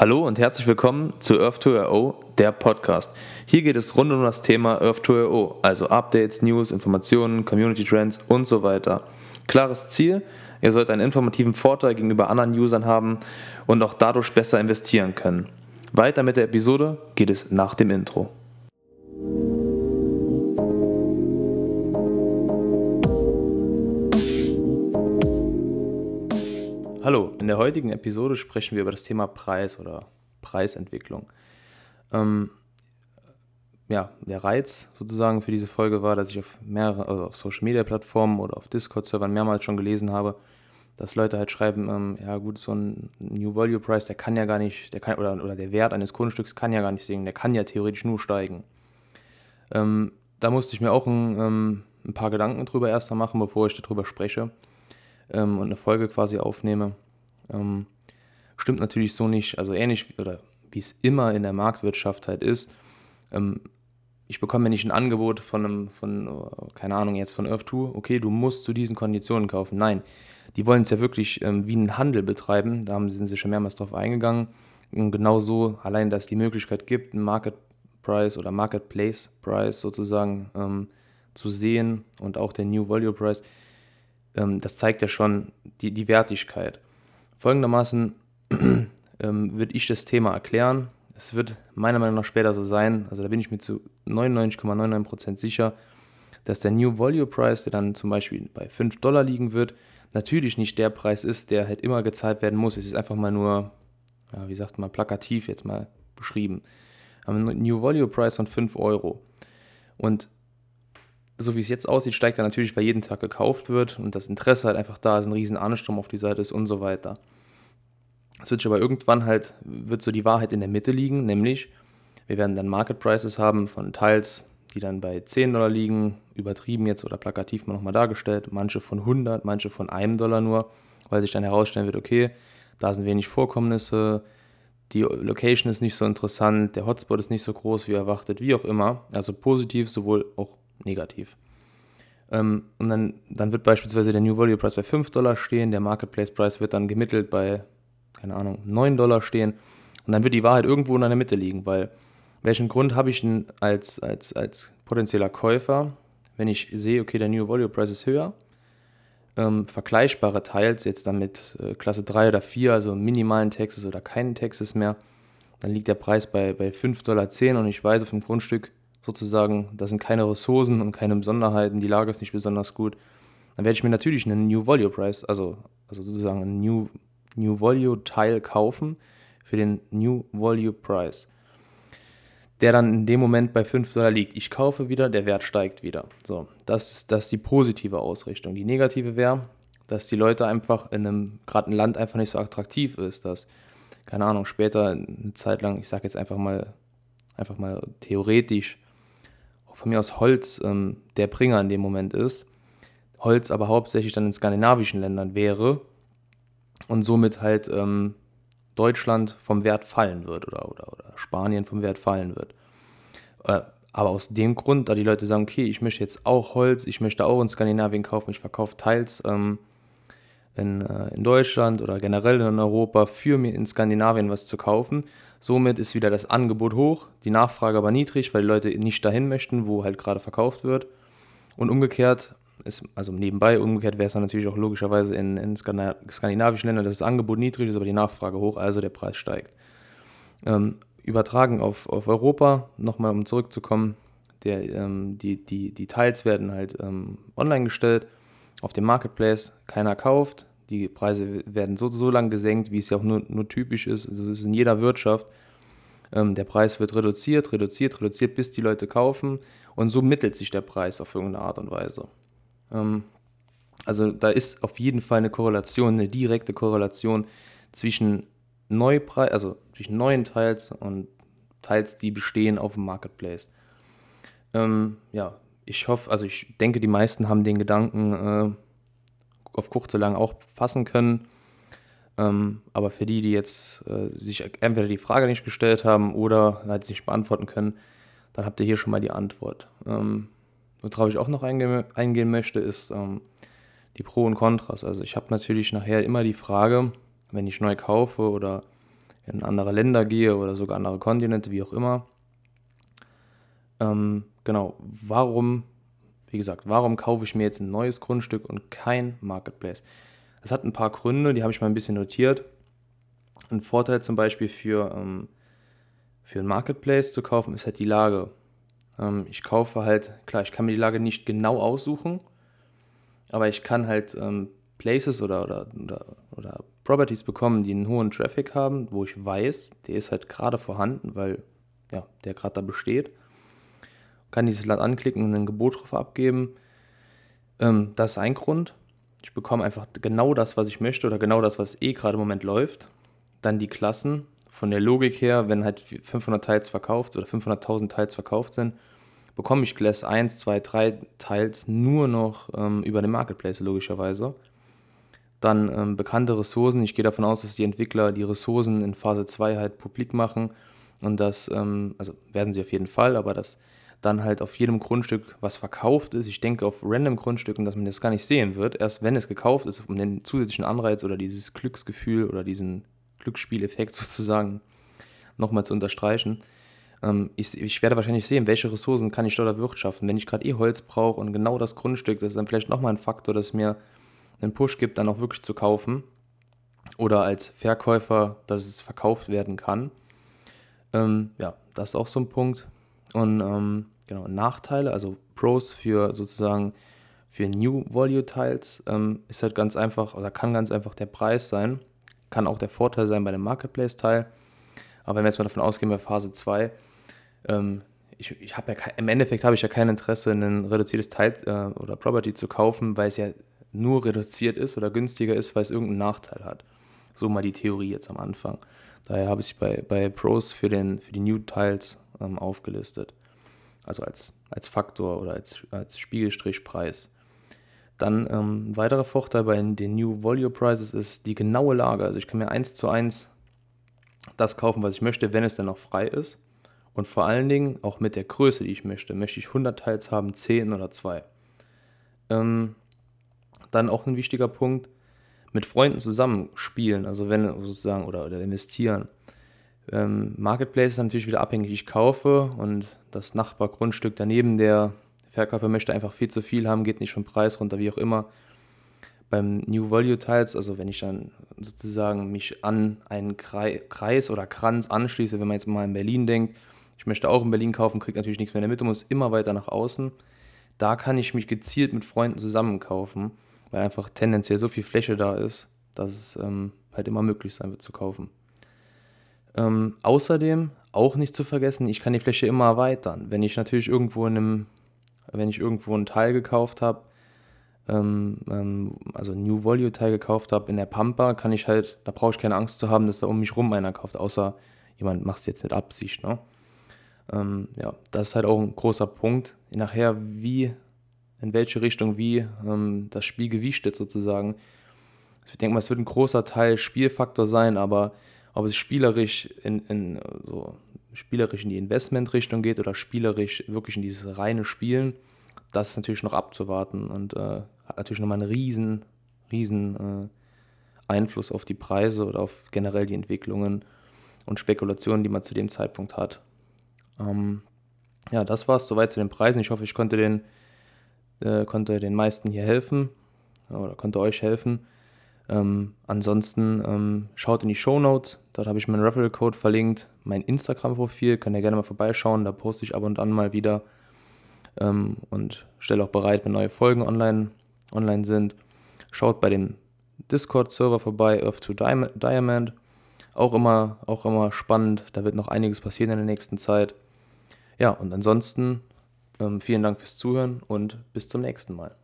Hallo und herzlich willkommen zu Earth2RO, der Podcast. Hier geht es rund um das Thema Earth2RO, also Updates, News, Informationen, Community Trends und so weiter. Klares Ziel, ihr sollt einen informativen Vorteil gegenüber anderen Usern haben und auch dadurch besser investieren können. Weiter mit der Episode geht es nach dem Intro. Hallo, in der heutigen Episode sprechen wir über das Thema Preis oder Preisentwicklung. Ähm, ja, der Reiz sozusagen für diese Folge war, dass ich auf mehreren, also auf Social Media Plattformen oder auf Discord-Servern mehrmals schon gelesen habe, dass Leute halt schreiben, ähm, ja gut, so ein New Value Price, der kann ja gar nicht, der kann, oder, oder der Wert eines Grundstücks kann ja gar nicht sinken, der kann ja theoretisch nur steigen. Ähm, da musste ich mir auch ein, ähm, ein paar Gedanken drüber erst mal machen, bevor ich darüber spreche ähm, und eine Folge quasi aufnehme. Ähm, stimmt natürlich so nicht, also ähnlich oder wie es immer in der Marktwirtschaft halt ist. Ähm, ich bekomme nicht ein Angebot von einem, von, äh, keine Ahnung, jetzt von Earth2, okay, du musst zu diesen Konditionen kaufen. Nein, die wollen es ja wirklich ähm, wie einen Handel betreiben. Da haben, sind sie schon mehrmals drauf eingegangen. Und genauso, allein, dass es die Möglichkeit gibt, einen Market Price oder Marketplace Price sozusagen ähm, zu sehen und auch den New Value Price, ähm, das zeigt ja schon die, die Wertigkeit. Folgendermaßen ähm, würde ich das Thema erklären. Es wird meiner Meinung nach später so sein, also da bin ich mir zu 99,99% sicher, dass der New Value Price, der dann zum Beispiel bei 5 Dollar liegen wird, natürlich nicht der Preis ist, der halt immer gezahlt werden muss. Es ist einfach mal nur, ja, wie sagt man, plakativ jetzt mal beschrieben. Haben einen New Value Price von 5 Euro. Und so wie es jetzt aussieht, steigt er natürlich, weil jeden Tag gekauft wird und das Interesse halt einfach da ist, ein riesen Ansturm auf die Seite ist und so weiter. Es wird aber irgendwann halt, wird so die Wahrheit in der Mitte liegen, nämlich wir werden dann Market Prices haben von Teils, die dann bei 10 Dollar liegen, übertrieben jetzt oder plakativ mal nochmal dargestellt, manche von 100, manche von einem Dollar nur, weil sich dann herausstellen wird, okay, da sind wenig Vorkommnisse, die Location ist nicht so interessant, der Hotspot ist nicht so groß wie erwartet, wie auch immer. Also positiv, sowohl auch negativ. Ähm, und dann, dann wird beispielsweise der New Value Price bei 5 Dollar stehen, der Marketplace Price wird dann gemittelt bei, keine Ahnung, 9 Dollar stehen. Und dann wird die Wahrheit irgendwo in der Mitte liegen, weil welchen Grund habe ich denn als, als, als potenzieller Käufer, wenn ich sehe, okay, der New Value Price ist höher, ähm, vergleichbare Teils, jetzt dann mit äh, Klasse 3 oder 4, also minimalen Textes oder keinen Textes mehr, dann liegt der Preis bei, bei 5,10 Dollar und ich weiß auf dem Grundstück, sozusagen, da sind keine Ressourcen und keine Besonderheiten, die Lage ist nicht besonders gut, dann werde ich mir natürlich einen New Value Price, also, also sozusagen einen New, New Value Teil kaufen für den New Value Price, der dann in dem Moment bei 5 Dollar liegt. Ich kaufe wieder, der Wert steigt wieder. So, das ist, das ist die positive Ausrichtung. Die negative wäre, dass die Leute einfach in einem, gerade ein Land einfach nicht so attraktiv ist, dass, keine Ahnung, später eine Zeit lang, ich sage jetzt einfach mal, einfach mal theoretisch, von mir aus Holz ähm, der Bringer in dem Moment ist, Holz aber hauptsächlich dann in skandinavischen Ländern wäre und somit halt ähm, Deutschland vom Wert fallen wird oder, oder, oder Spanien vom Wert fallen wird. Äh, aber aus dem Grund, da die Leute sagen, okay, ich möchte jetzt auch Holz, ich möchte auch in Skandinavien kaufen, ich verkaufe teils ähm, in, äh, in Deutschland oder generell in Europa für mir in Skandinavien was zu kaufen, Somit ist wieder das Angebot hoch, die Nachfrage aber niedrig, weil die Leute nicht dahin möchten, wo halt gerade verkauft wird. Und umgekehrt, ist, also nebenbei, umgekehrt wäre es dann natürlich auch logischerweise in, in skandinavischen Ländern, dass das Angebot niedrig ist, aber die Nachfrage hoch, also der Preis steigt. Ähm, übertragen auf, auf Europa, nochmal um zurückzukommen, der, ähm, die, die, die Teils werden halt ähm, online gestellt auf dem Marketplace, keiner kauft, die Preise werden so, so lang gesenkt, wie es ja auch nur, nur typisch ist. Also es ist in jeder Wirtschaft. Ähm, der Preis wird reduziert, reduziert, reduziert, bis die Leute kaufen. Und so mittelt sich der Preis auf irgendeine Art und Weise. Ähm, also da ist auf jeden Fall eine Korrelation, eine direkte Korrelation zwischen Neupreis, also zwischen neuen Teils und Teils, die bestehen auf dem Marketplace. Ähm, ja, ich hoffe, also ich denke, die meisten haben den Gedanken, äh, auf kurz oder lang auch fassen können. Ähm, aber für die, die jetzt äh, sich entweder die Frage nicht gestellt haben oder halt nicht beantworten können, dann habt ihr hier schon mal die Antwort. Ähm, worauf ich auch noch einge eingehen möchte, ist ähm, die Pro und Kontras. Also ich habe natürlich nachher immer die Frage, wenn ich neu kaufe oder in andere Länder gehe oder sogar andere Kontinente, wie auch immer. Ähm, genau, warum, wie gesagt, warum kaufe ich mir jetzt ein neues Grundstück und kein Marketplace? Das hat ein paar Gründe, die habe ich mal ein bisschen notiert. Ein Vorteil zum Beispiel für, ähm, für ein Marketplace zu kaufen ist halt die Lage. Ähm, ich kaufe halt, klar, ich kann mir die Lage nicht genau aussuchen, aber ich kann halt ähm, Places oder, oder, oder, oder Properties bekommen, die einen hohen Traffic haben, wo ich weiß, der ist halt gerade vorhanden, weil ja, der gerade da besteht. Kann dieses Land anklicken und ein Gebot drauf abgeben. Ähm, das ist ein Grund. Ich bekomme einfach genau das, was ich möchte oder genau das, was eh gerade im Moment läuft. Dann die Klassen. Von der Logik her, wenn halt 500 Teils verkauft oder 500.000 Teils verkauft sind, bekomme ich Glass 1, 2, 3 Teils nur noch ähm, über den Marketplace, logischerweise. Dann ähm, bekannte Ressourcen. Ich gehe davon aus, dass die Entwickler die Ressourcen in Phase 2 halt publik machen und das, ähm, also werden sie auf jeden Fall, aber dass dann halt auf jedem Grundstück was verkauft ist. Ich denke auf random Grundstücken, dass man das gar nicht sehen wird, erst wenn es gekauft ist, um den zusätzlichen Anreiz oder dieses Glücksgefühl oder diesen Glücksspieleffekt sozusagen nochmal zu unterstreichen. Ähm, ich, ich, werde wahrscheinlich sehen, welche Ressourcen kann ich dort erwirtschaften. Wenn ich gerade eh Holz brauche und genau das Grundstück, das ist dann vielleicht nochmal ein Faktor, das mir einen Push gibt, dann auch wirklich zu kaufen. Oder als Verkäufer, dass es verkauft werden kann. Ähm, ja, das ist auch so ein Punkt. Und ähm, genau, Nachteile, also Pros für sozusagen für New Volume Tiles ähm, ist halt ganz einfach oder kann ganz einfach der Preis sein. Kann auch der Vorteil sein bei dem Marketplace-Teil. Aber wenn wir jetzt mal davon ausgehen, bei Phase 2, ähm, ich, ich ja im Endeffekt habe ich ja kein Interesse, ein reduziertes Teil äh, oder Property zu kaufen, weil es ja nur reduziert ist oder günstiger ist, weil es irgendeinen Nachteil hat. So mal die Theorie jetzt am Anfang. Daher habe ich bei, bei Pros für, den, für die New Tiles ähm, aufgelistet. Also als, als Faktor oder als, als Spiegelstrichpreis. Dann ähm, ein weiterer Vorteil bei den New Volume Prices ist die genaue Lage. Also ich kann mir eins zu eins das kaufen, was ich möchte, wenn es dann noch frei ist. Und vor allen Dingen auch mit der Größe, die ich möchte. Möchte ich 100 Teils haben, 10 oder 2. Ähm, dann auch ein wichtiger Punkt, mit Freunden zusammen spielen, also wenn sozusagen, oder, oder investieren. Ähm, Marketplace ist natürlich wieder abhängig, ich kaufe und das Nachbargrundstück daneben, der Verkäufer möchte einfach viel zu viel haben, geht nicht vom Preis runter, wie auch immer. Beim New Value Tiles, also wenn ich dann sozusagen mich an einen Kreis oder Kranz anschließe, wenn man jetzt mal in Berlin denkt, ich möchte auch in Berlin kaufen, kriegt natürlich nichts mehr in der Mitte, muss immer weiter nach außen. Da kann ich mich gezielt mit Freunden zusammen kaufen, weil einfach tendenziell so viel Fläche da ist, dass es ähm, halt immer möglich sein wird zu kaufen. Ähm, außerdem auch nicht zu vergessen, ich kann die Fläche immer erweitern. Wenn ich natürlich irgendwo in einem, wenn ich irgendwo einen Teil gekauft habe, ähm, ähm, also einen New Volume Teil gekauft habe in der Pampa, kann ich halt, da brauche ich keine Angst zu haben, dass da um mich rum einer kauft, außer jemand macht es jetzt mit Absicht. Ne? Ähm, ja, das ist halt auch ein großer Punkt. Nachher, wie, in welche Richtung, wie ähm, das Spiel gewichtet sozusagen. Ich denke mal, es wird ein großer Teil Spielfaktor sein, aber ob es spielerisch in, in, so spielerisch in die Investmentrichtung geht oder spielerisch wirklich in dieses reine Spielen, das ist natürlich noch abzuwarten und äh, hat natürlich nochmal einen riesen, riesen äh, Einfluss auf die Preise oder auf generell die Entwicklungen und Spekulationen, die man zu dem Zeitpunkt hat. Ähm, ja, das war es soweit zu den Preisen. Ich hoffe, ich konnte den, äh, konnte den meisten hier helfen oder konnte euch helfen. Ähm, ansonsten ähm, schaut in die Show Notes, dort habe ich meinen Referral-Code verlinkt, mein Instagram-Profil, könnt ihr gerne mal vorbeischauen, da poste ich ab und an mal wieder ähm, und stelle auch bereit, wenn neue Folgen online, online sind. Schaut bei dem Discord-Server vorbei, Earth to Diamond, auch immer, auch immer spannend, da wird noch einiges passieren in der nächsten Zeit. Ja, und ansonsten ähm, vielen Dank fürs Zuhören und bis zum nächsten Mal.